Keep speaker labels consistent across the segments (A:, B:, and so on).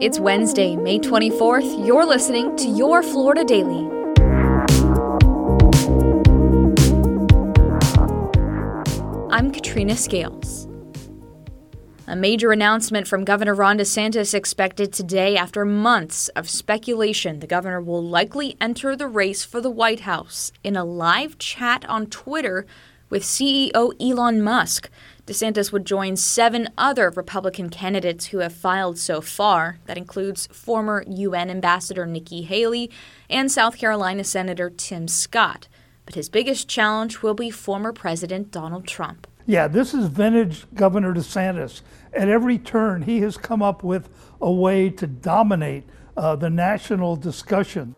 A: It's Wednesday, May 24th. You're listening to Your Florida Daily. I'm Katrina Scales. A major announcement from Governor Ron DeSantis expected today after months of speculation the governor will likely enter the race for the White House. In a live chat on Twitter with CEO Elon Musk, DeSantis would join seven other Republican candidates who have filed so far. That includes former UN Ambassador Nikki Haley and South Carolina Senator Tim Scott. But his biggest challenge will be former President Donald Trump.
B: Yeah, this is vintage Governor DeSantis. At every turn, he has come up with a way to dominate uh, the national discussion.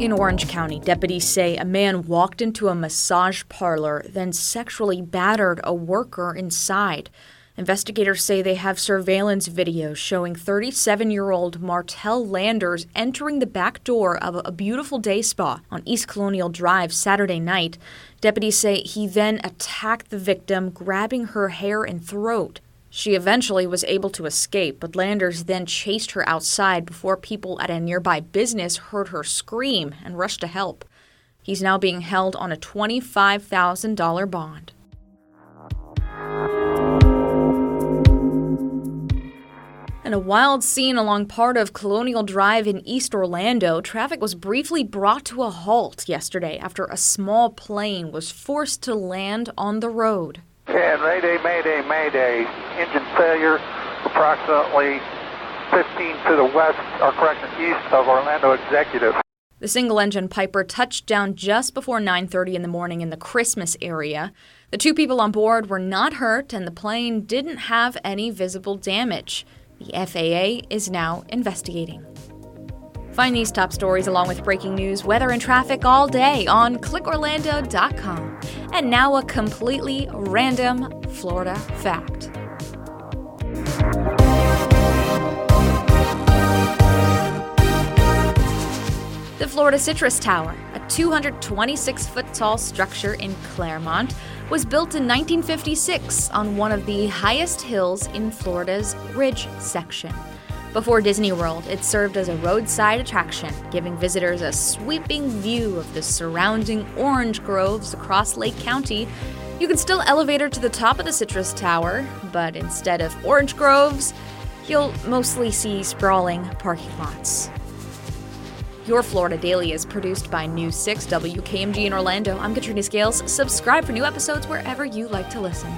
A: In Orange County, deputies say a man walked into a massage parlor, then sexually battered a worker inside. Investigators say they have surveillance video showing 37 year old Martell Landers entering the back door of a beautiful day spa on East Colonial Drive Saturday night. Deputies say he then attacked the victim, grabbing her hair and throat. She eventually was able to escape, but Landers then chased her outside before people at a nearby business heard her scream and rushed to help. He's now being held on a $25,000 bond. In a wild scene along part of Colonial Drive in East Orlando, traffic was briefly brought to a halt yesterday after a small plane was forced to land on the road.
C: Mayday, Mayday, Mayday. Engine failure approximately 15 to the west, or correction, east of Orlando Executive.
A: The single-engine Piper touched down just before 9:30 in the morning in the Christmas area. The two people on board were not hurt and the plane didn't have any visible damage. The FAA is now investigating. Find these top stories along with breaking news, weather, and traffic all day on clickorlando.com. And now a completely random Florida fact. The Florida Citrus Tower, a 226 foot tall structure in Clermont, was built in 1956 on one of the highest hills in Florida's Ridge section. Before Disney World, it served as a roadside attraction, giving visitors a sweeping view of the surrounding orange groves across Lake County. You can still elevator to the top of the Citrus Tower, but instead of orange groves, you'll mostly see sprawling parking lots. Your Florida Daily is produced by News 6 WKMG in Orlando. I'm Katrina Scales. Subscribe for new episodes wherever you like to listen.